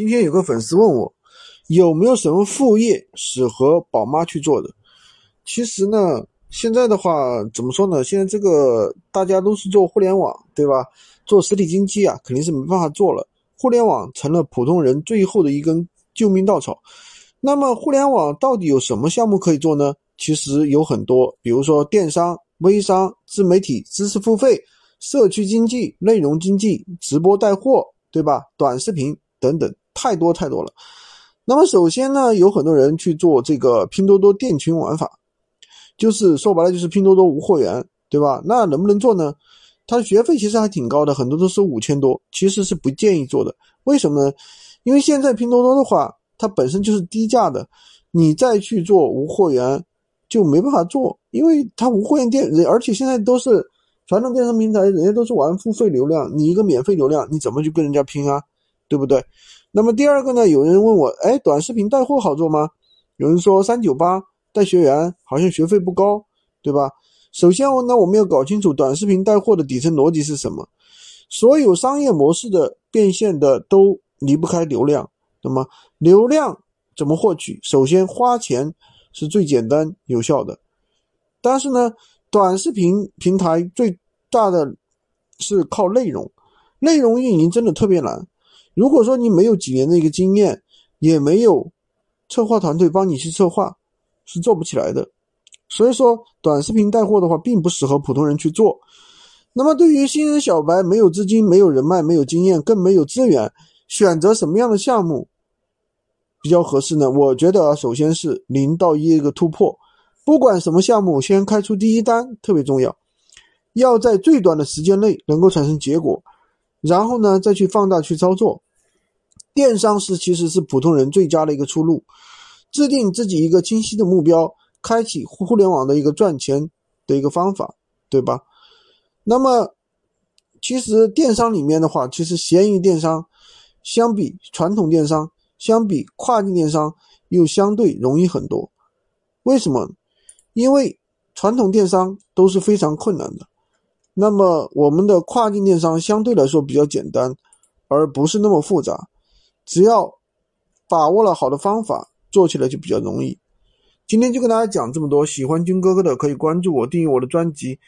今天有个粉丝问我，有没有什么副业适合宝妈去做的？其实呢，现在的话怎么说呢？现在这个大家都是做互联网，对吧？做实体经济啊，肯定是没办法做了。互联网成了普通人最后的一根救命稻草。那么，互联网到底有什么项目可以做呢？其实有很多，比如说电商、微商、自媒体、知识付费、社区经济、内容经济、直播带货，对吧？短视频等等。太多太多了。那么首先呢，有很多人去做这个拼多多店群玩法，就是说白了就是拼多多无货源，对吧？那能不能做呢？它的学费其实还挺高的，很多都是五千多，其实是不建议做的。为什么呢？因为现在拼多多的话，它本身就是低价的，你再去做无货源就没办法做，因为它无货源店，而且现在都是传统电商平台，人家都是玩付费流量，你一个免费流量，你怎么去跟人家拼啊？对不对？那么第二个呢？有人问我，哎，短视频带货好做吗？有人说三九八带学员，好像学费不高，对吧？首先，那，我们要搞清楚短视频带货的底层逻辑是什么。所有商业模式的变现的都离不开流量。那么流量怎么获取？首先花钱是最简单有效的。但是呢，短视频平台最大的是靠内容，内容运营真的特别难。如果说你没有几年的一个经验，也没有策划团队帮你去策划，是做不起来的。所以说，短视频带货的话，并不适合普通人去做。那么，对于新人小白，没有资金、没有人脉、没有经验，更没有资源，选择什么样的项目比较合适呢？我觉得，首先是零到一一个突破，不管什么项目，先开出第一单特别重要，要在最短的时间内能够产生结果，然后呢，再去放大去操作。电商是其实是普通人最佳的一个出路，制定自己一个清晰的目标，开启互联网的一个赚钱的一个方法，对吧？那么，其实电商里面的话，其实闲鱼电商相比传统电商，相比跨境电商又相对容易很多。为什么？因为传统电商都是非常困难的，那么我们的跨境电商相对来说比较简单，而不是那么复杂。只要把握了好的方法，做起来就比较容易。今天就跟大家讲这么多，喜欢军哥哥的可以关注我，订阅我的专辑。